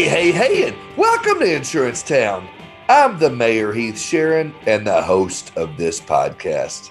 Hey, hey, hey, and welcome to Insurance Town. I'm the Mayor Heath Shearon and the host of this podcast.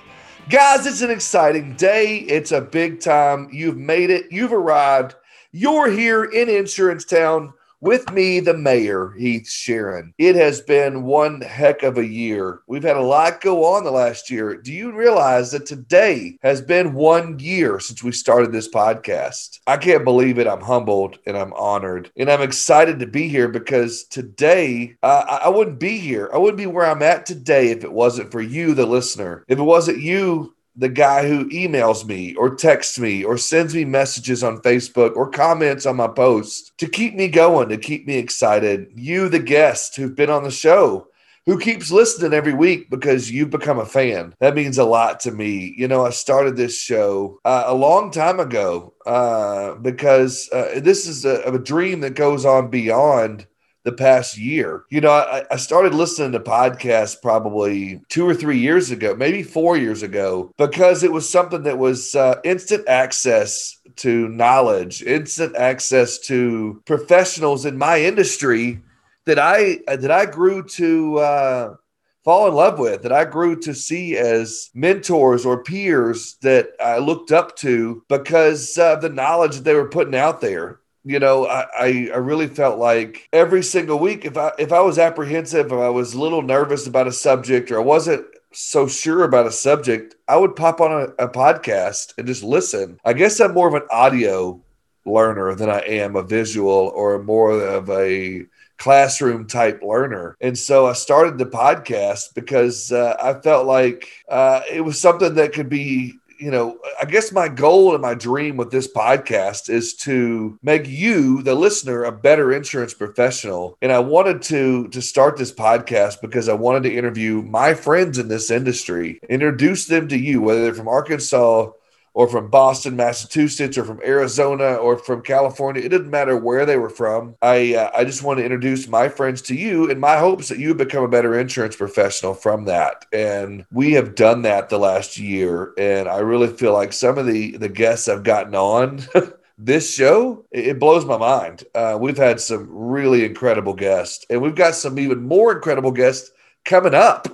Guys, it's an exciting day. It's a big time. You've made it. You've arrived. You're here in Insurance Town with me, the mayor, Heath Shearon. It has been one heck of a year. We've had a lot go on the last year. Do you realize that today has been one year since we started this podcast? I can't believe it. I'm humbled and I'm honored and I'm excited to be here because today uh, I wouldn't be here. I wouldn't be where I'm at today if it wasn't for you, the listener. If it wasn't you, the guy who emails me or texts me or sends me messages on Facebook or comments on my posts to keep me going, to keep me excited. You, the guest who've been on the show, who keeps listening every week because you've become a fan. That means a lot to me. You know, I started this show uh, a long time ago uh, because uh, this is a, a dream that goes on beyond the past year. You know, I, I, started listening to podcasts probably two or three years ago, maybe four years ago, because it was something that was uh, instant access to knowledge, instant access to professionals in my industry that I that I grew to uh, fall in love with, that I grew to see as mentors or peers that I looked up to because of the knowledge that they were putting out there you know, I, I really felt like every single week, if I if I was apprehensive, if I was a little nervous about a subject, or I wasn't so sure about a subject, I would pop on a, a podcast and just listen. I guess I'm more of an audio learner than I am a visual or more of a classroom type learner. And so I started the podcast because uh, I felt like uh, it was something that could be you know, I guess my goal and my dream with this podcast is to make you, the listener, a better insurance professional. And I wanted to to start this podcast because I wanted to interview my friends in this industry, introduce them to you, whether they're from Arkansas or from Boston, Massachusetts, or from Arizona, or from California. It didn't matter where they were from. I uh, I just want to introduce my friends to you, in my hopes that you become a better insurance professional from that. And we have done that the last year, and I really feel like some of the the guests I've gotten on. this show it blows my mind uh, we've had some really incredible guests and we've got some even more incredible guests coming up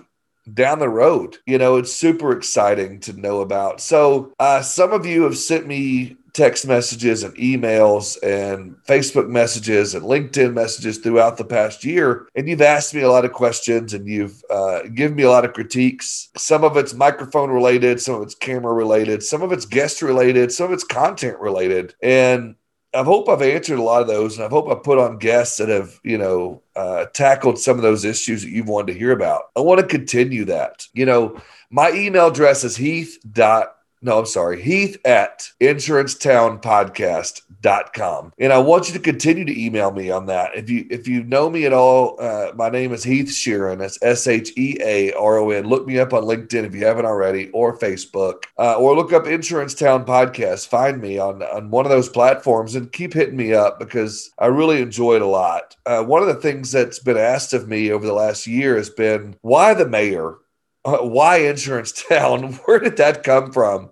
down the road. You know, it's super exciting to know about. So, uh, some of you have sent me text messages and emails and Facebook messages and LinkedIn messages throughout the past year. And you've asked me a lot of questions and you've uh, given me a lot of critiques. Some of it's microphone related, some of it's camera related, some of it's guest related, some of it's content related. And I hope I've answered a lot of those, and I hope I've put on guests that have, you know, uh, tackled some of those issues that you've wanted to hear about. I want to continue that. You know, my email address is heath dot no, I'm sorry, heath at insurancetownpodcast.com. And I want you to continue to email me on that. If you if you know me at all, uh, my name is Heath Shearon. That's S H E A R O N. Look me up on LinkedIn if you haven't already, or Facebook, uh, or look up Insurance Town Podcast. Find me on, on one of those platforms and keep hitting me up because I really enjoy it a lot. Uh, one of the things that's been asked of me over the last year has been why the mayor? Uh, why Insurance Town? Where did that come from?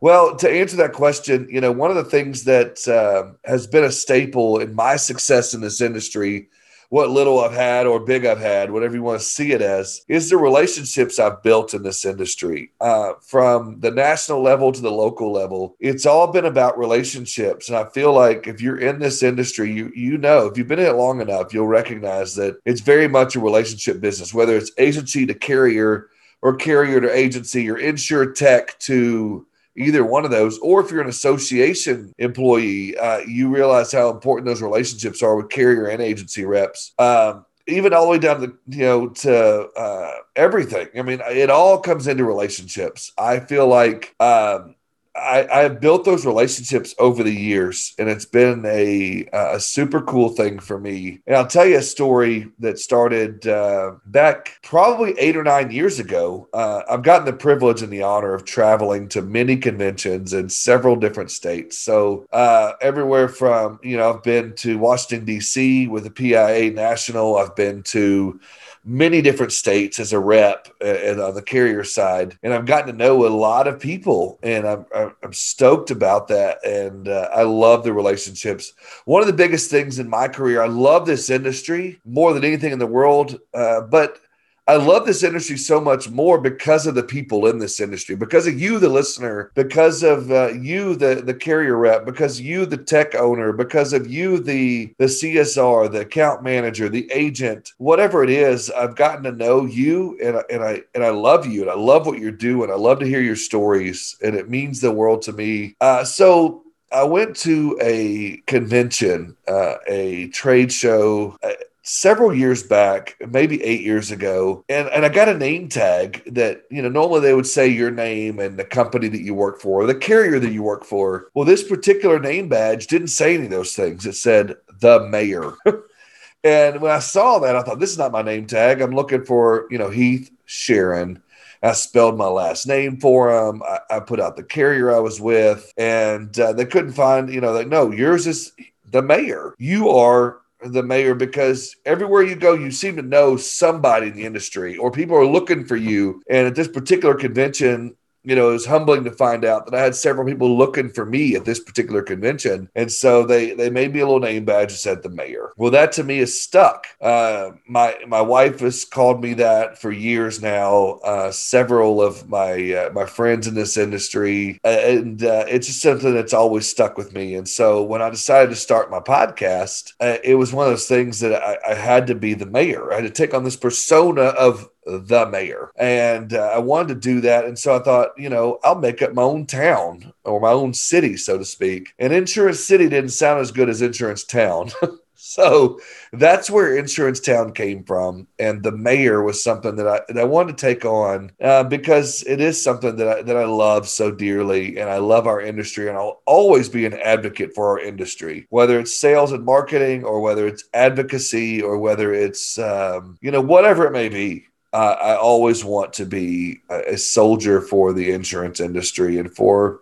Well, to answer that question, you know, one of the things that uh, has been a staple in my success in this industry, what little I've had or big I've had, whatever you want to see it as, is the relationships I've built in this industry. Uh, from the national level to the local level, it's all been about relationships. And I feel like if you're in this industry, you you know, if you've been in it long enough, you'll recognize that it's very much a relationship business, whether it's agency to carrier or carrier to agency or insurtech to either one of those, or if you're an association employee, uh, you realize how important those relationships are with carrier and agency reps. Um, even all the way down to you know to uh, everything. I mean, it all comes into relationships. I feel like um, I, I have built those relationships over the years, and it's been a a super cool thing for me. And I'll tell you a story that started uh, back probably eight or nine years ago. Uh, I've gotten the privilege and the honor of traveling to many conventions in several different states. So uh, everywhere from you know I've been to Washington D.C. with the PIA National. I've been to many different states as a rep and on the carrier side, and I've gotten to know a lot of people, and I'm I'm stoked about that, and uh, I love the relationships. One of the biggest things in my career, I love this industry more than anything in the world, uh, but I love this industry so much more because of the people in this industry, because of you, the listener, because of uh, you, the the carrier rep, because you, the tech owner, because of you, the the CSR, the account manager, the agent, whatever it is. I've gotten to know you, and and I and I love you, and I love what you're doing. I love to hear your stories, and it means the world to me. Uh, so I went to a convention, uh, a trade show. Uh, several years back, maybe eight years ago, and, and I got a name tag that, you know, normally they would say your name and the company that you work for, or the carrier that you work for. Well, this particular name badge didn't say any of those things. It said the mayor. and when I saw that, I thought, this is not my name tag. I'm looking for, you know, Heath Shearon. I spelled my last name for him. I, I put out the carrier I was with, and uh, they couldn't find, you know, like, no, yours is the mayor. You are the mayor because everywhere you go, you seem to know somebody in the industry or people are looking for you. And at this particular convention, you know, it was humbling to find out that I had several people looking for me at this particular convention. And so they they made me a little name badge that said the mayor. Well, that to me is stuck. Uh, my my wife has called me that for years now. Uh, several of my uh, my friends in this industry, and uh, it's just something that's always stuck with me. And so when I decided to start my podcast, uh, it was one of those things that I, I had to be the mayor. I had to take on this persona of the mayor. And uh, I wanted to do that. And so I thought, you know, I'll make up my own town or my own city, so to speak. And Insurance City didn't sound as good as Insurance Town. so that's where Insurance Town came from. And the mayor was something that I, that I wanted to take on uh, because it is something that I, that I love so dearly. And I love our industry. And I'll always be an advocate for our industry, whether it's sales and marketing or whether it's advocacy or whether it's, um, you know, whatever it may be uh, I always want to be a, soldier for the insurance industry and for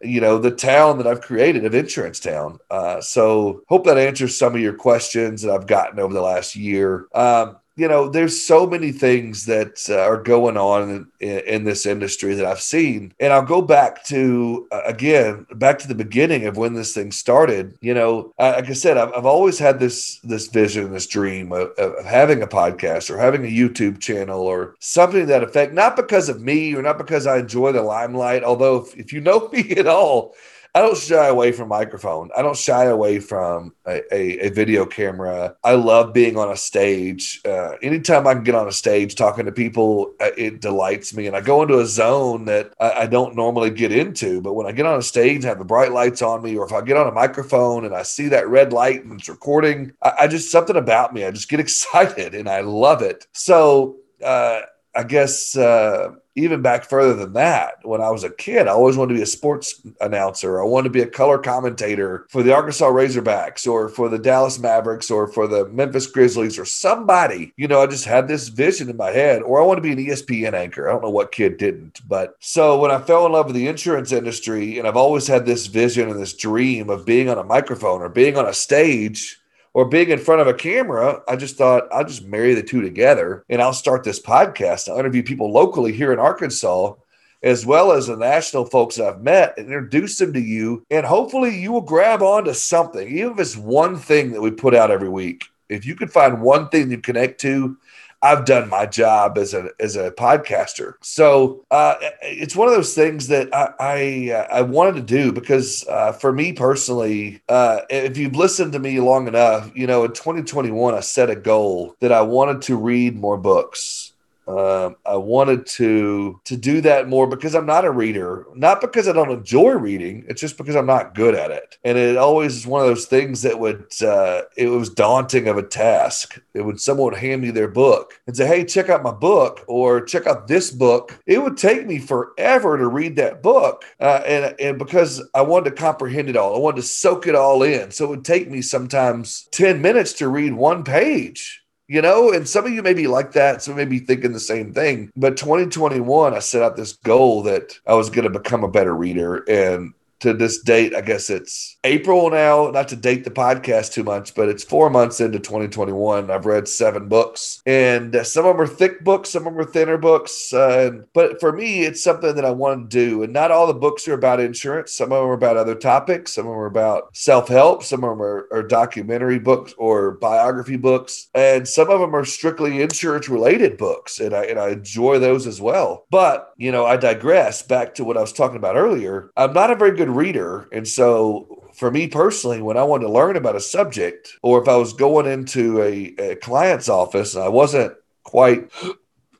you know the town that I've created of Insurance Town. Uh, so hope that answers some of your questions that I've gotten over the last year. Um, you know, there's so many things that uh, are going on in, in, this industry that I've seen. And I'll go back to, uh, again, back to the beginning of when this thing started. You know, like I said, I've, I've always had this, this vision, this dream of, of, having a podcast or having a YouTube channel or something that effect, not because of me or not because I enjoy the limelight. Although, if, if you know me at all, I don't shy away from microphone. I don't shy away from a, a, a video camera. I love being on a stage. Uh, anytime I can get on a stage talking to people, uh, it delights me. And I go into a zone that I, I, don't normally get into. But when I get on a stage, I have the bright lights on me, or if I get on a microphone and I see that red light and it's recording, I, I just something about me. I just get excited and I love it. So, uh, I guess uh, even back further than that, when I was a kid, I always wanted to be a sports announcer. I wanted to be a color commentator for the Arkansas Razorbacks or for the Dallas Mavericks or for the Memphis Grizzlies or somebody. You know, I just had this vision in my head, or I want to be an ESPN anchor. I don't know what kid didn't. But so when I fell in love with the insurance industry, and I've always had this vision and this dream of being on a microphone or being on a stage or being in front of a camera, I just thought I'll just marry the two together and I'll start this podcast. I'll interview people locally here in Arkansas, as well as the national folks I've met and introduce them to you. And hopefully you will grab onto something, even if it's one thing that we put out every week. If you could find one thing you connect to I've done my job as a as a podcaster. So uh, it's one of those things that I I, uh, I wanted to do because uh, for me personally, uh, if you've listened to me long enough, you know, in 2021 I set a goal that I wanted to read more books. Um, I wanted to to do that more because I'm not a reader, not because I don't enjoy reading. It's just because I'm not good at it, and it always is one of those things that would uh, it was daunting of a task. It would someone would hand me their book and say, "Hey, check out my book," or "Check out this book." It would take me forever to read that book, uh, and and because I wanted to comprehend it all, I wanted to soak it all in. So it would take me sometimes ten minutes to read one page you know, and some of you may be like that. Some may be thinking the same thing. But 2021, I set out this goal that I was going to become a better reader. And to this date, I guess it's April now, not to date the podcast too much, but it's four months into 2021. I've read seven books, and some of them are thick books, some of them are thinner books. Uh, but for me, it's something that I want to do. And not all the books are about insurance, some of them are about other topics, some of them are about self help, some of them are, are documentary books or biography books, and some of them are strictly insurance related books. And I, and I enjoy those as well. But, you know, I digress back to what I was talking about earlier. I'm not a very good reader. And so for me personally, when I wanted to learn about a subject, or if I was going into a, a client's office and I wasn't quite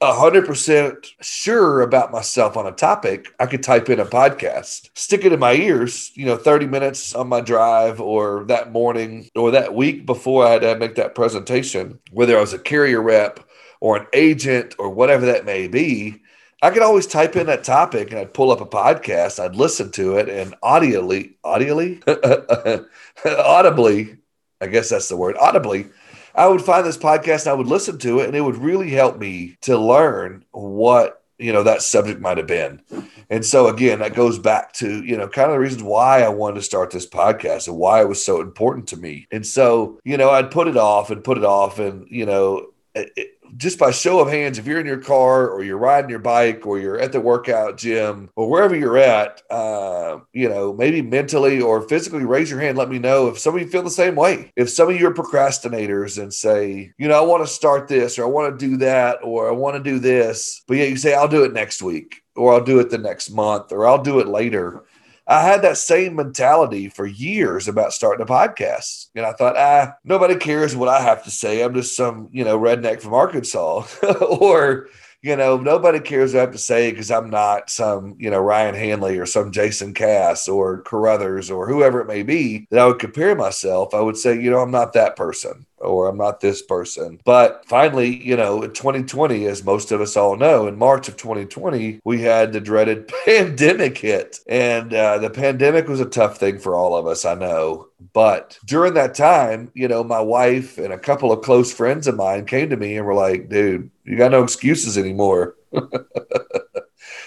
100% sure about myself on a topic, I could type in a podcast, stick it in my ears, you know, 30 minutes on my drive or that morning or that week before I had to make that presentation, whether I was a carrier rep or an agent or whatever that may be. I could always type in that topic and I'd pull up a podcast, I'd listen to it and audibly, audibly, audibly, I guess that's the word, audibly, I would find this podcast and I would listen to it and it would really help me to learn what, you know, that subject might have been. And so again, that goes back to, you know, kind of the reasons why I wanted to start this podcast and why it was so important to me. And so, you know, I'd put it off and put it off and, you know, it, just by show of hands, if you're in your car or you're riding your bike or you're at the workout gym or wherever you're at, uh, you know, maybe mentally or physically raise your hand. Let me know if some of you feel the same way. If some of you are procrastinators and say, you know, I want to start this or I want to do that or I want to do this, but yeah, you say, I'll do it next week or I'll do it the next month or I'll do it later. I had that same mentality for years about starting a podcast. And I thought, ah, nobody cares what I have to say. I'm just some, you know, redneck from Arkansas. or, you know, nobody cares what I have to say because I'm not some, you know, Ryan Hanley or some Jason Cass or Carruthers or whoever it may be that I would compare myself. I would say, you know, I'm not that person or I'm not this person. But finally, you know, in 2020, as most of us all know, in March of 2020, we had the dreaded pandemic hit. And uh, the pandemic was a tough thing for all of us, I know. But during that time, you know, my wife and a couple of close friends of mine came to me and were like, dude, you got no excuses anymore.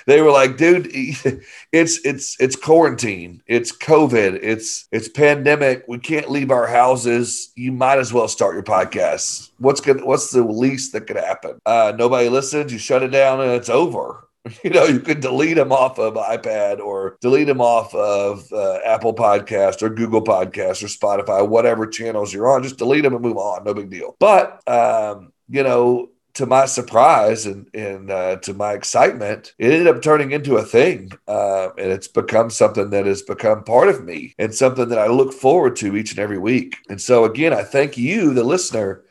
they were like, dude, it's it's it's quarantine, it's COVID, it's it's pandemic. We can't leave our houses. You might as well start your podcast. What's good? What's the least that could happen? Uh, nobody listens. You shut it down, and it's over. You know, you could delete them off of iPad or delete them off of uh, Apple Podcast or Google Podcast or Spotify, whatever channels you're on. Just delete them and move on. No big deal. But um, you know, to my surprise and, and uh, to my excitement, it ended up turning into a thing. Uh, and it's become something that has become part of me and something that I look forward to each and every week. And so, again, I thank you, the listener.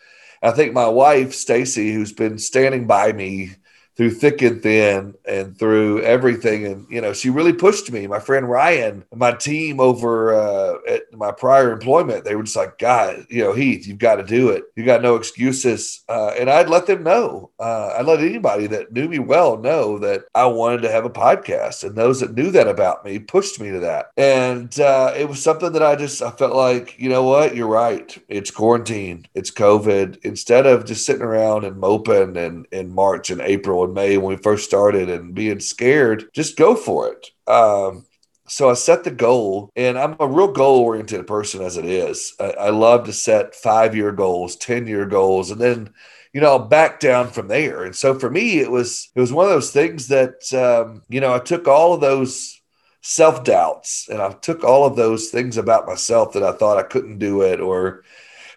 I think my wife, Stacy, who's been standing by me through thick and thin and through everything. And, you know, she really pushed me. My friend Ryan, my team over uh, at my prior employment, they were just like, God, you know, Heath, you've got to do it. You got no excuses. Uh, and I'd let them know. Uh, I'd let anybody that knew me well know that I wanted to have a podcast. And those that knew that about me pushed me to that. And uh, it was something that I just, I felt like, you know what? You're right. It's quarantine, it's COVID. Instead of just sitting around and moping in, in March and April May when we first started and being scared, just go for it. Um, so I set the goal, and I'm a real goal oriented person as it is. I, I love to set five year goals, 10 year goals, and then you know back down from there and so for me it was it was one of those things that um, you know i took all of those self doubts and i took all of those things about myself that i thought i couldn't do it or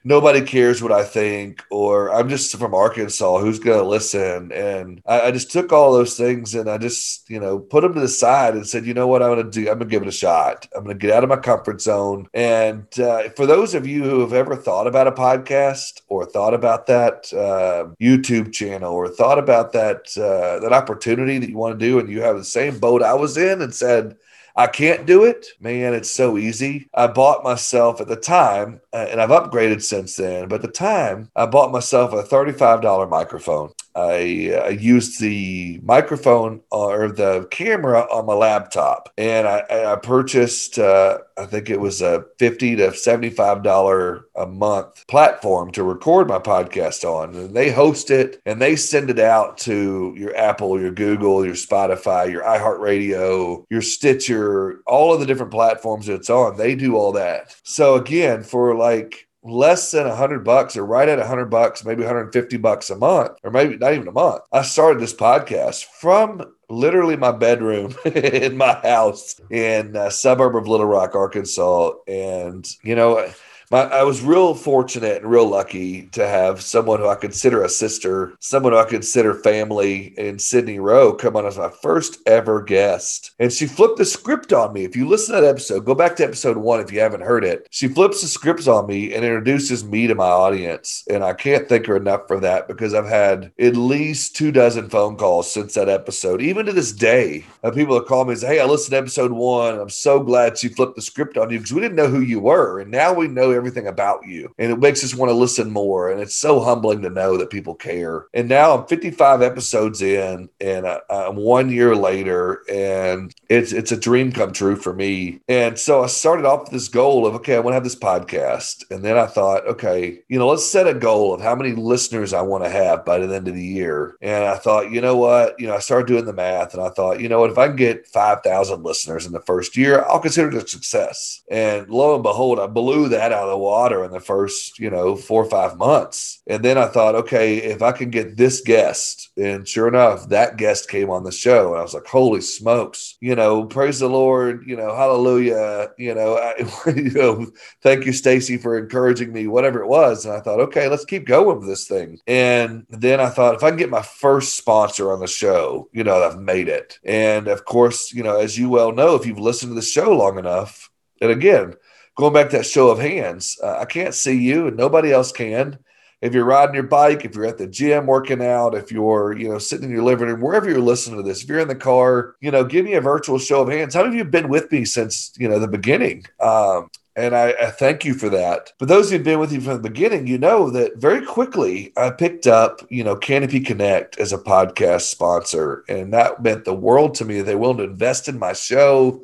nobody cares what I think, or I'm just from Arkansas, who's going to listen? And I, I, just took all those things and I just, you know, put them to the side and said, you know what, I'm going to do? I'm going to give it a shot. I'm going to get out of my comfort zone. And uh, for those of you who have ever thought about a podcast or thought about that uh, YouTube channel or thought about that uh, that opportunity that you want to do, and you have the same boat I was in, and said, I can't do it. Man, it's so easy. I bought myself at the time, uh, and I've upgraded since then, but at the time, I bought myself a $35 microphone. I, I used the microphone or the camera on my laptop, and I, I purchased. Uh, I think it was a fifty to seventy-five dollar a month platform to record my podcast on, and they host it and they send it out to your Apple, your Google, your Spotify, your iHeartRadio, your Stitcher, all of the different platforms that it's on. They do all that. So again, for like less than a hundred bucks or right at a hundred bucks, maybe 150 bucks a month, or maybe not even a month. I started this podcast from literally my bedroom in my house in a suburb of Little Rock, Arkansas. And, you know, my, I was real fortunate and real lucky to have someone who I consider a sister, someone who I consider family in Sydney Rowe come on as my first ever guest. And she flipped the script on me. If you listen to that episode, go back to episode one if you haven't heard it. She flips the scripts on me and introduces me to my audience. And I can't thank her enough for that because I've had at least two dozen phone calls since that episode. Even to this day, of people that call me and say, Hey, I listened to episode one. I'm so glad she flipped the script on you because we didn't know who you were. And now we know everything about you. And it makes us want to listen more. And it's so humbling to know that people care. And now I'm 55 episodes in and I, I'm one year later and it's, it's a dream come true for me. And so I started off with this goal of, okay, I want to have this podcast. And then I thought, okay, you know, let's set a goal of how many listeners I want to have by the end of the year. And I thought, you know what, you know, I started doing the math and I thought, you know what, if I can get 5,000 listeners in the first year, I'll consider it a success. And lo and behold, I blew that out of the water in the first, you know, four or five months. And then I thought, okay, if I can get this guest, and sure enough, that guest came on the show. And I was like, holy smokes, you know, praise the Lord, you know, hallelujah, you know, I, you know thank you, Stacy, for encouraging me, whatever it was. And I thought, okay, let's keep going with this thing. And then I thought, if I can get my first sponsor on the show, you know, I've made it. And of course, you know, as you well know, if you've listened to the show long enough, and again, going back to that show of hands, uh, I can't see you and nobody else can. If you're riding your bike, if you're at the gym working out, if you're, you know, sitting in your living room, wherever you're listening to this, if you're in the car, you know, give me a virtual show of hands. How many of you have been with me since, you know, the beginning? Um, and I, I, thank you for that. But those who've been with you from the beginning, you know that very quickly I picked up, you know, Canopy Connect as a podcast sponsor. And that meant the world to me. They willing to invest in my show.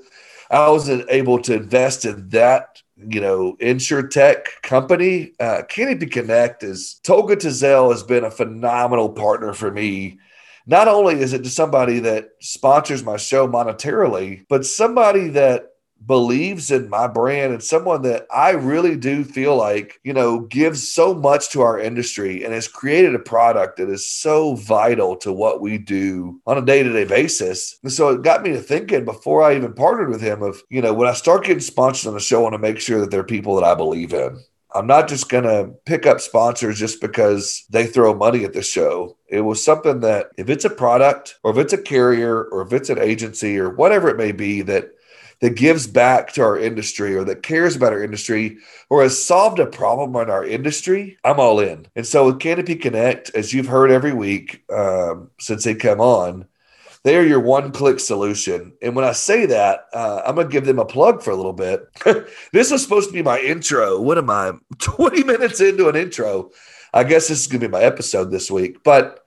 I wasn't able to invest in that you know, insurtech company. Uh, Canopy Connect is Tolga Tezel has been a phenomenal partner for me. Not only is it just somebody that sponsors my show monetarily, but somebody that believes in my brand and someone that I really do feel like, you know, gives so much to our industry and has created a product that is so vital to what we do on a day to day basis. And so it got me to thinking before I even partnered with him of, you know, when I start getting sponsors on the show, I want to make sure that they're people that I believe in. I'm not just going to pick up sponsors just because they throw money at the show. It was something that if it's a product or if it's a carrier or if it's an agency or whatever it may be that that gives back to our industry or that cares about our industry or has solved a problem in our industry, I'm all in. And so with Canopy Connect, as you've heard every week um, since they come on, they are your one click solution. And when I say that, uh, I'm going to give them a plug for a little bit. this was supposed to be my intro. What am I, 20 minutes into an intro? I guess this is going to be my episode this week. But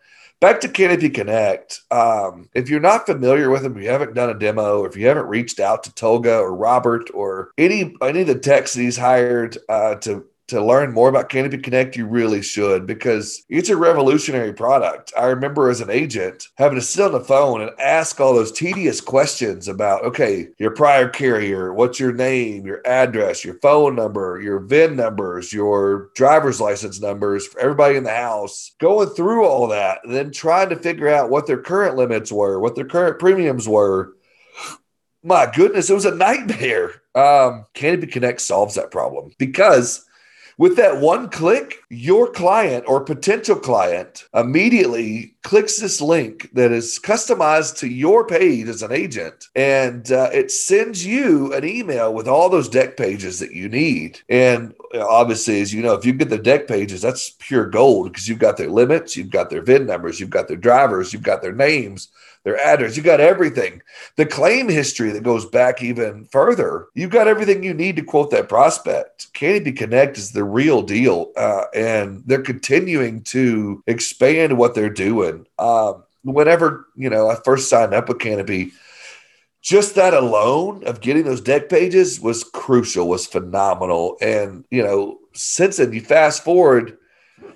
back to Canopy Connect. Um, if you're not familiar with them, you haven't done a demo, or if you haven't reached out to Tolga or Robert or any any of the techs he's hired uh, to to learn more about Canopy Connect, you really should because it's a revolutionary product. I remember as an agent having to sit on the phone and ask all those tedious questions about, okay, your prior carrier, what's your name, your address, your phone number, your VIN numbers, your driver's license numbers for everybody in the house, going through all that, and then trying to figure out what their current limits were, what their current premiums were. My goodness, it was a nightmare. Um, Canopy Connect solves that problem because with that one click, your client or potential client immediately clicks this link that is customized to your page as an agent, and uh, it sends you an email with all those deck pages that you need. And obviously, as you know, if you get the deck pages, that's pure gold because you've got their limits, you've got their VIN numbers, you've got their drivers, you've got their names their address. You got everything. The claim history that goes back even further. You've got everything you need to quote that prospect. Canopy Connect is the real deal, uh, and they're continuing to expand what they're doing. Um, whenever you know I first signed up with Canopy, just that alone of getting those deck pages was crucial, was phenomenal, and you know since then you fast forward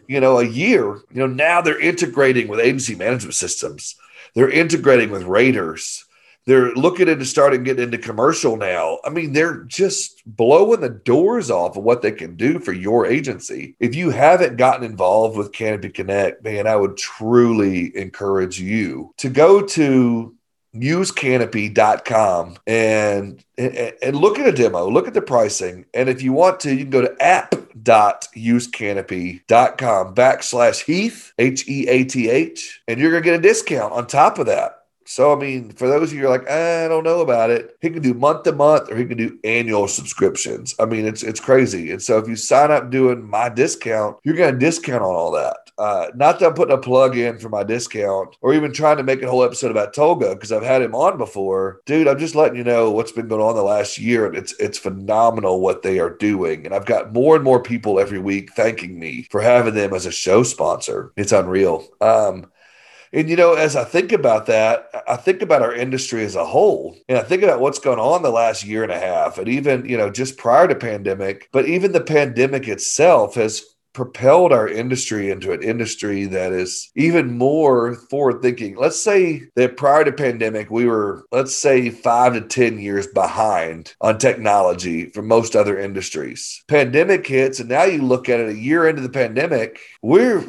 you know, a year, you know, now they're integrating with agency management systems. They're integrating with raters. They're looking into starting getting into commercial now. I mean, they're just blowing the doors off of what they can do for your agency. If you haven't gotten involved with Canopy Connect, man, I would truly encourage you to go to usecanopy.com and, and and look at a demo, look at the pricing. And if you want to, you can go to app.usecanopy.com backslash Heath, H E A T H, and you're going to get a discount on top of that. So, I mean, for those of you who are like, I don't know about it, he can do month to month or he can do annual subscriptions. I mean, it's it's crazy. And so if you sign up doing my discount, you're going to discount on all that. Uh, not that I'm putting a plug in for my discount or even trying to make a whole episode about Tolga because I've had him on before. Dude, I'm just letting you know what's been going on the last year. And it's it's phenomenal what they are doing. And I've got more and more people every week thanking me for having them as a show sponsor. It's unreal. Um, and you know, as I think about that, I think about our industry as a whole, and I think about what's gone on the last year and a half, and even you know, just prior to pandemic. But even the pandemic itself has propelled our industry into an industry that is even more forward thinking. Let's say that prior to pandemic, we were, let's say, five to 10 years behind on technology from most other industries. Pandemic hits, and now you look at it a year into the pandemic, we're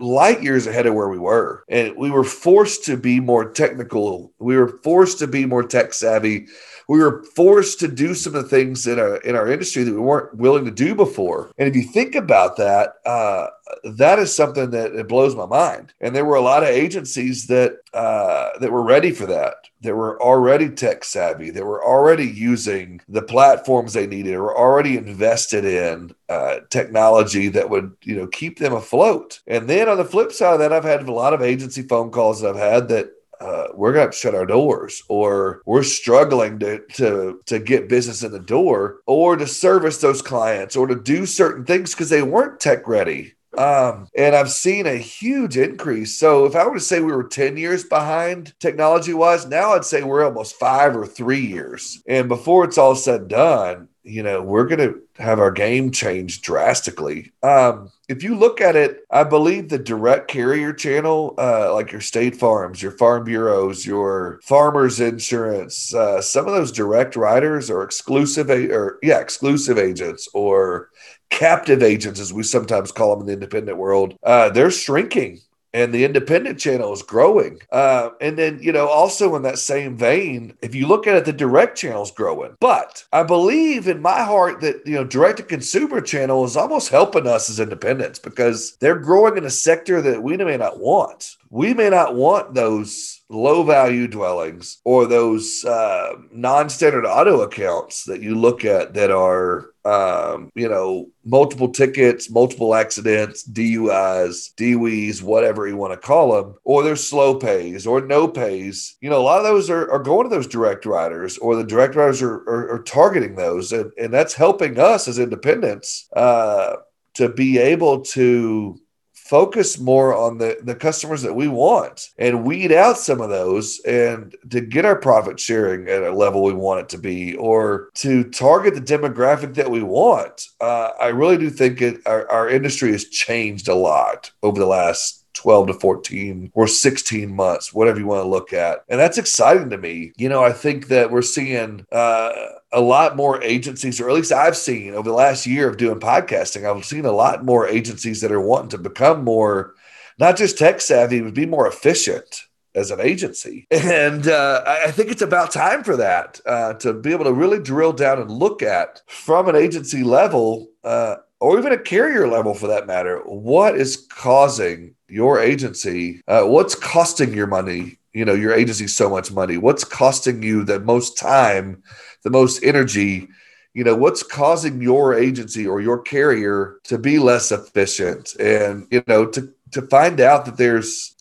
light years ahead of where we were. And we were forced to be more technical. We were forced to be more tech savvy we were forced to do some of the things in our in our industry that we weren't willing to do before. And if you think about that, uh, that is something that it blows my mind. And there were a lot of agencies that uh, that were ready for that. That were already tech savvy. That were already using the platforms they needed. Or already invested in uh, technology that would you know keep them afloat. And then on the flip side of that, I've had a lot of agency phone calls that I've had that uh, we're going to shut our doors or we're struggling to, to, to get business in the door or to service those clients or to do certain things because they weren't tech ready. Um, and I've seen a huge increase. So if I were to say we were 10 years behind technology wise, now I'd say we're almost five or three years. And before it's all said and done, you know, we're going to have our game change drastically. Um, if you look at it, I believe the direct carrier channel, uh, like your state farms, your farm bureaus, your farmers insurance, uh, some of those direct writers are exclusive, a- or yeah, exclusive agents or captive agents, as we sometimes call them in the independent world. Uh, they're shrinking and the independent channel is growing. Uh, and then, you know, also in that same vein, if you look at it, the direct channel is growing. But I believe in my heart that, you know, direct to consumer channel is almost helping us as independents because they're growing in a sector that we may not want. We may not want those low value dwellings or those uh, non standard auto accounts that you look at that are, um, you know, multiple tickets, multiple accidents, DUIs, DWIs, whatever you want to call them, or they're slow pays or no pays. You know, a lot of those are, are going to those direct writers or the direct writers are, are, are targeting those. And, and that's helping us as independents uh, to be able to focus more on the, the customers that we want and weed out some of those and to get our profit sharing at a level we want it to be or to target the demographic that we want. Uh, I really do think it, our, our industry has changed a lot over the last 12 to 14 or 16 months, whatever you want to look at. And that's exciting to me. You know, I think that we're seeing uh, a lot more agencies, or at least I've seen over the last year of doing podcasting, I've seen a lot more agencies that are wanting to become more, not just tech savvy, but be more efficient as an agency. And uh, I think it's about time for that uh, to be able to really drill down and look at from an agency level uh, or even a carrier level for that matter, what is causing your agency, uh, what's costing your money, you know, your agency so much money? What's costing you the most time, the most energy? You know, what's causing your agency or your carrier to be less efficient? And, you know, to, to find out that there's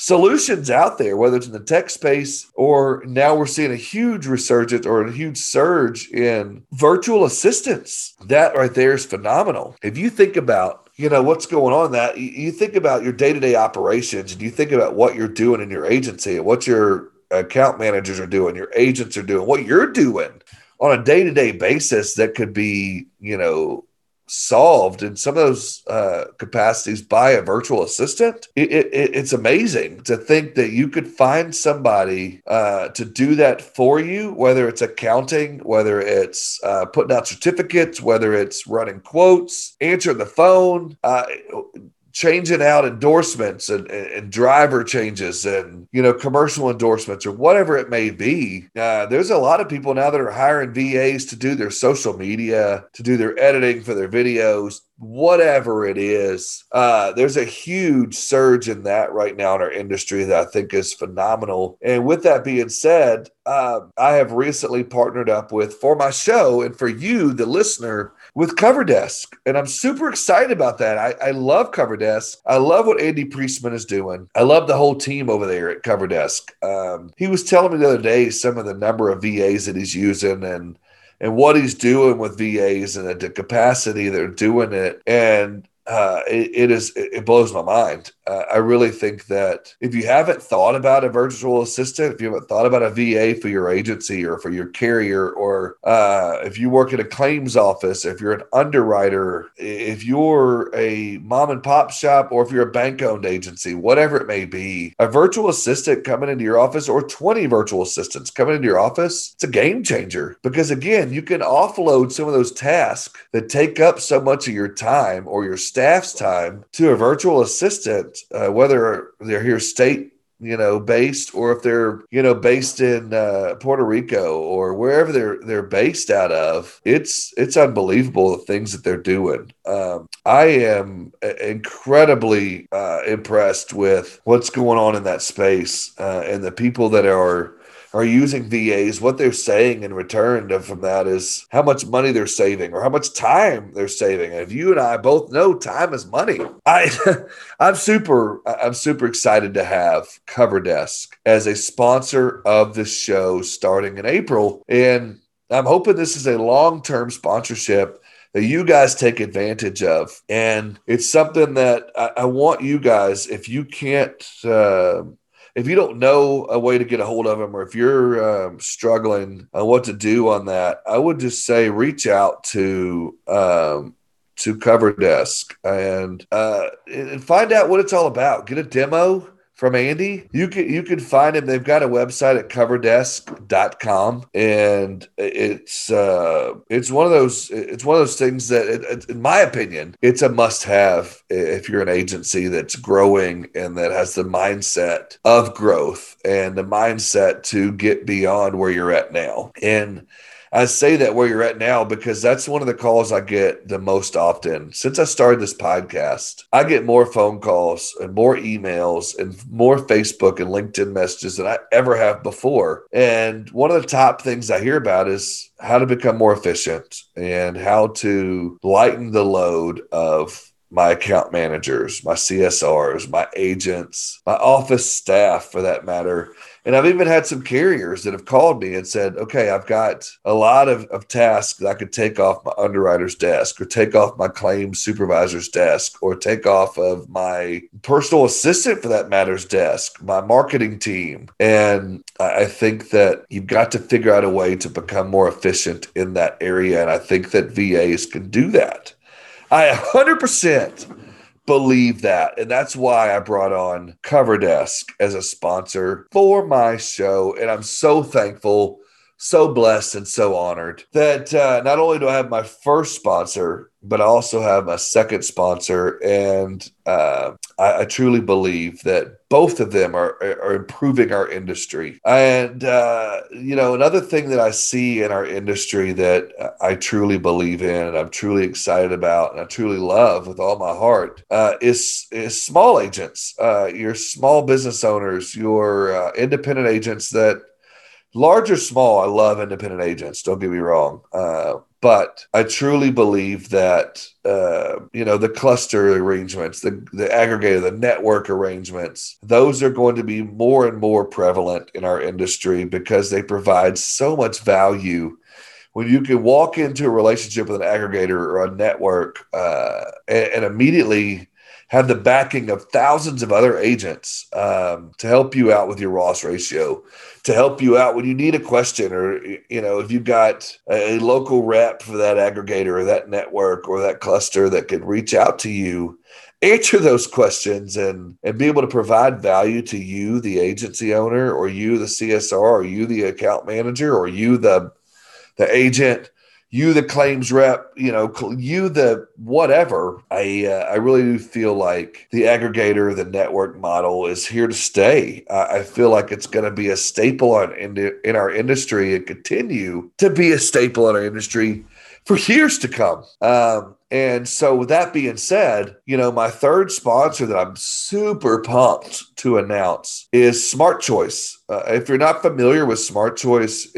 solutions out there, whether it's in the tech space or now we're seeing a huge resurgence or a huge surge in virtual assistants. That right there is phenomenal. If you think about you know what's going on that you think about your day-to-day operations and you think about what you're doing in your agency and what your account managers are doing your agents are doing what you're doing on a day-to-day basis that could be you know solved in some of those uh, capacities by a virtual assistant. It, it, it's amazing to think that you could find somebody uh, to do that for you, whether it's accounting, whether it's uh, putting out certificates, whether it's running quotes, answering the phone uh, changing out endorsements and, and, driver changes and you know commercial endorsements or whatever it may be. Uh, there's a lot of people now that are hiring vas to do their social media to do their editing for their videos whatever it is. Uh, there's a huge surge in that right now in our industry that i think is phenomenal. And with that being said uh, i have recently partnered up with for my show and for you the listener with CoverDesk. And I'm super excited about that. I, I love CoverDesk. I love what Andy Priestman is doing. I love the whole team over there at CoverDesk. Um, he was telling me the other day some of the number of VAs that he's using and and what he's doing with VAs and the capacity they're doing it. And uh, it, it is it blows my mind. Uh, I really think that if you haven't thought about a virtual assistant, if you haven't thought about a VA for your agency or for your carrier, or uh, if you work in a claims office, if you're an underwriter, if you're a mom and pop shop, or if you're a bank owned agency, whatever it may be, a virtual assistant coming into your office or 20 virtual assistants coming into your office, it's a game changer because again, you can offload some of those tasks that take up so much of your time or your staff's time to a virtual assistant, uh, whether they're here state you know based or if they're you know based in uh, Puerto Rico or wherever they're they're based out of it's it's unbelievable the things that they're doing. Um, I am incredibly uh, impressed with what's going on in that space uh, and the people that are are using VAs, what they're saying in return from that is how much money they're saving or how much time they're saving. And you and I both know time is money, I I'm super I'm super excited to have CoverDesk as a sponsor of the show starting in April. And I'm hoping this is a long-term sponsorship that you guys take advantage of. And it's something that I, I want you guys, if you can't uh, if you don't know a way to get a hold of them or if you're um, struggling on what to do on that, I would just say reach out to um, to CoverDesk and uh, and find out what it's all about. Get a demo from Andy. You can you can find him. They've got a website at coverdesk.com and it's uh it's one of those it's one of those things that it, in my opinion, it's a must have if you're an agency that's growing and that has the mindset of growth and the mindset to get beyond where you're at now. And I say that where you're at now because that's one of the calls I get the most often. Since I started this podcast, I get more phone calls and more emails and more Facebook and LinkedIn messages than I ever have before. And one of the top things I hear about is how to become more efficient and how to lighten the load of my account managers, my CSRs, my agents, my office staff for that matter. And I've even had some carriers that have called me and said, okay, I've got a lot of, of tasks that I could take off my underwriter's desk or take off my claims supervisor's desk or take off of my personal assistant for that matter's desk, my marketing team. And I think that you've got to figure out a way to become more efficient in that area. And I think that VAs can do that. I 100% believe that. And that's why I brought on CoverDesk as a sponsor for my show. And I'm so thankful, so blessed, and so honored that uh, not only do I have my first sponsor but I also have a second sponsor, and uh, I, I, truly believe that both of them are, are improving our industry. And uh, you know, another thing that I see in our industry that I truly believe in, and I'm truly excited about, and I truly love with all my heart, uh, is is small agents, uh, your small business owners, your uh, independent agents that large or small, I love independent agents. Don't get me wrong. But I truly believe that uh, you know the cluster arrangements, the the aggregator, the network arrangements, those are going to be more and more prevalent in our industry because they provide so much value. When you can walk into a relationship with an aggregator or a network uh, and, and, immediately have the backing of thousands of other agents um, to help you out with your loss ratio, to help you out when you need a question, or you know if you've got a, a local rep for that aggregator or that network or that cluster that could reach out to you answer those questions and and be able to provide value to you the agency owner or you the csr or you the account manager or you the the agent, you the claims rep, you know, you the whatever. I uh, I really do feel like the aggregator, the network model is here to stay. I feel like it's going to be a staple on in, in our industry and continue to be a staple in our industry for years to come. Um, and so, with that being said, you know, my third sponsor that I'm super pumped to announce is Smart Choice. Uh, if you're not familiar with Smart Choice,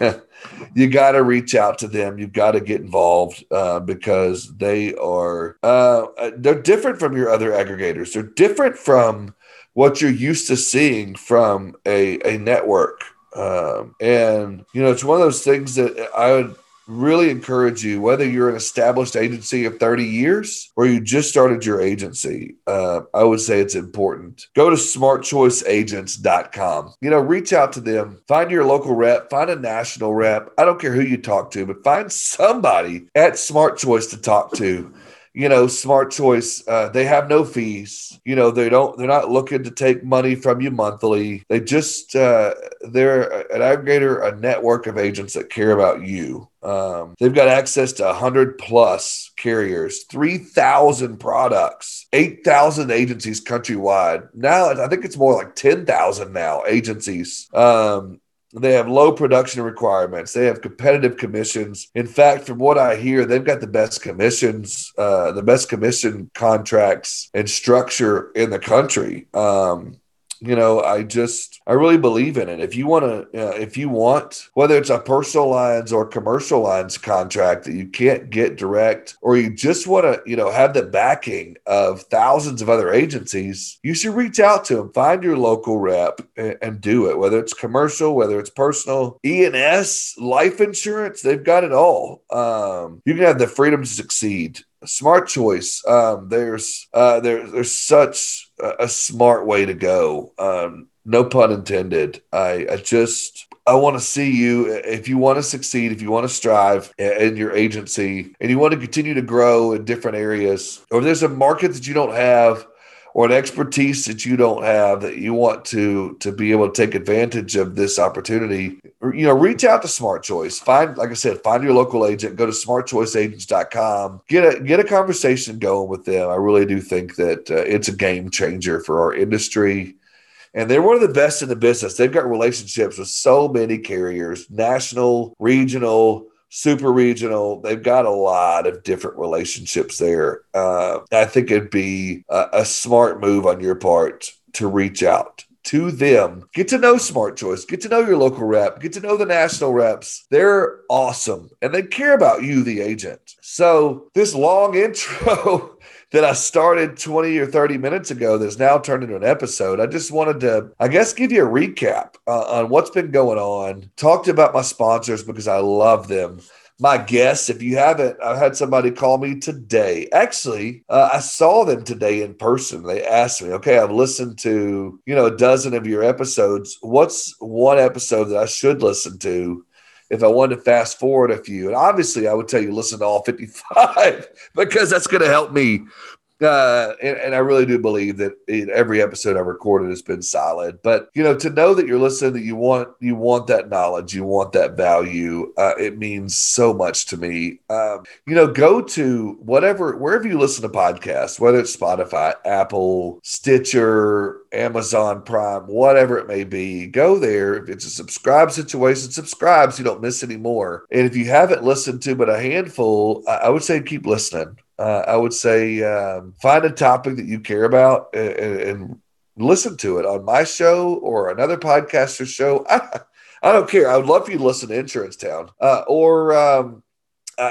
you got to reach out to them. You've got to get involved uh, because they are uh, they're different from your other aggregators. They're different from what you're used to seeing from a a network. Um, and you know, it's one of those things that I would really encourage you, whether you're an established agency of 30 years or you just started your agency, uh, I would say it's important. Go to smartchoiceagents.com. You know, reach out to them, find your local rep, find a national rep. I don't care who you talk to, but find somebody at Smart Choice to talk to you know, smart choice. Uh, they have no fees. You know, they don't. They're not looking to take money from you monthly. They just uh, they're an aggregator, a network of agents that care about you. Um, they've got access to 100 plus carriers, 3,000 products, 8,000 agencies countrywide. Now, I think it's more like 10,000 now agencies. Um, they have low production requirements. They have competitive commissions. In fact, from what I hear, they've got the best commissions, uh, the best commission contracts and structure in the country. Um, you know i just i really believe in it. If you want to uh, if you want whether it's a personal lines or commercial lines contract that you can't get direct or you just want to you know have the backing of thousands of other agencies you should reach out to them find your local rep and, and do it. Whether it's commercial whether it's personal e&s life insurance they've got it all. Um, you can have the freedom to succeed smart choice. Um, there's uh, there, there's such a, a, smart way to go. Um, no pun intended. I, I just I want to see you if you want to succeed, if you want to strive in your agency, and you want to continue to grow in different areas, or there's a market that you don't have or an expertise that you don't have that you want to to be able to take advantage of this opportunity you know reach out to smart choice. Find like i said find your local agent. Go to smartchoiceagents.com get a get a conversation going with them. I really do think that uh, it's a game changer for our industry. And they're one of the best in the business. They've got relationships with so many carriers national regional super regional. They've got a lot of different relationships there. Uh, I think it'd be a, a smart move on your part to reach out to them. Get to know Smart Choice. Get to know your local rep. Get to know the national reps. They're awesome and they care about you, the agent. So, this long intro that I started 20 or 30 minutes ago that's now turned into an episode. I just wanted to, I guess, give you a recap uh, on what's been going on. Talked about my sponsors because I love them my guests. If you haven't, I've had somebody call me today. Actually, uh, I saw them today in person. They asked me, okay, I've listened to, you know, a dozen of your episodes. What's one episode that I should listen to if I wanted to fast forward a few. And obviously, I would tell you listen to all 55 because that's going to help me uh, and, and, I really do believe that every episode I've recorded has been solid. But you know, to know that you're listening, that you want you want that knowledge, you want that value, uh, it means so much to me. Um, you know, go to whatever wherever you listen to podcasts, whether it's Spotify, Apple, Stitcher, Amazon Prime, whatever it may be. Go there. If it's a subscribe situation, subscribe so you don't miss any more. And if you haven't listened to but a handful, I, I would say keep listening uh, I would say um, find a topic that you care about and, and, listen to it on my show or another podcaster's show. I, I, don't care. I would love for you to listen to Insurance Town uh, or um,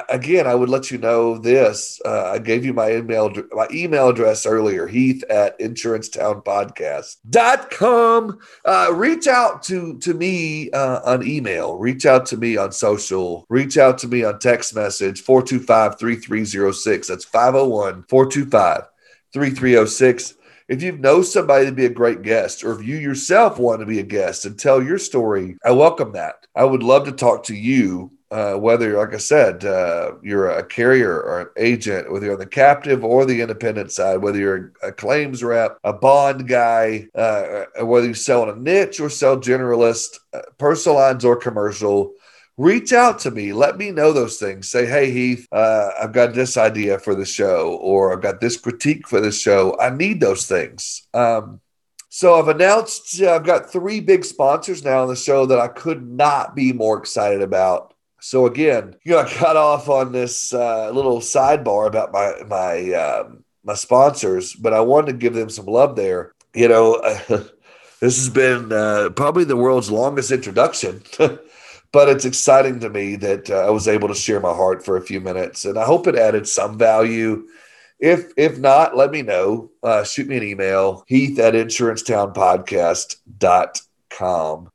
again, I would let you know this. Uh, I gave you my email my email address earlier, Heath at insurancetownpodcast.com. Uh, reach out to to me uh, on email. Reach out to me on social. Reach out to me on text message 425-3306. That's 501 425 3306 if you know somebody to be a great guest, or if you yourself want to be a guest and tell your story, I welcome that. I would love to talk to you. Uh, whether, like I said, uh, you're a carrier or an agent, whether you're on the captive or the independent side, whether you're a claims rep, a bond guy, uh, whether you sell in a niche or sell generalist, uh, personal lines or commercial, reach out to me. Let me know those things. Say, hey, Heath, uh, I've got this idea for the show, or I've got this critique for the show. I need those things. Um, so I've announced uh, I've got three big sponsors now on the show that I could not be more excited about. So again, you know, I got off on this uh, little sidebar about my my um, my sponsors, but I wanted to give them some love there. You know, this has been uh, probably the world's longest introduction. but it's exciting to me that uh, I was able to share my heart for a few minutes, and I hope it added some value. If if not, let me know. Uh, shoot me an email, heath at insurancetownpodcast.com.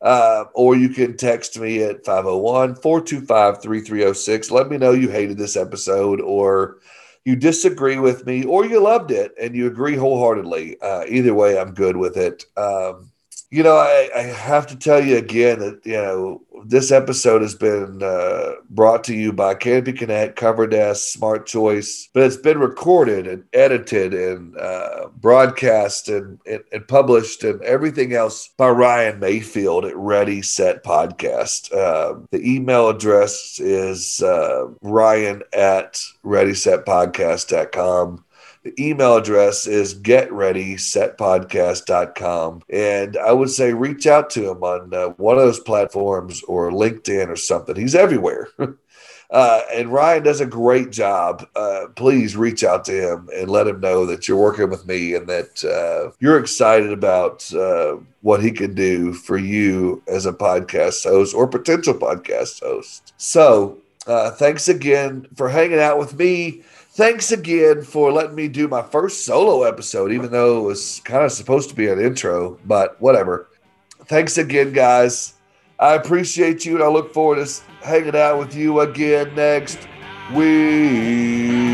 Uh, or you can text me at 501 425 3306. Let me know you hated this episode or you disagree with me or you loved it and you agree wholeheartedly. Uh, either way, I'm good with it. Um, you know, I, I, have to tell you again that, you know, this episode has been uh, brought to you by Canopy Connect, Cover Smart Choice, but it's been recorded and edited and uh, broadcast and, and, and, published and everything else by Ryan Mayfield at Ready Set Podcast. Uh, the email address is uh, ryan at readysetpodcast.com. The email address is getreadysetpodcast.com. And I would say reach out to him on uh, one of those platforms or LinkedIn or something. He's everywhere. Uh, and Ryan does a great job. Uh, please reach out to him and let him know that you're working with me and that uh, you're excited about uh, what he can do for you as a podcast host or potential podcast host. So, uh, thanks again for hanging out with me thanks again for letting me do my first solo episode, even though it was kind of supposed to be an intro, but whatever. Thanks again, guys. I appreciate you, and I look forward to hanging out with you again next week.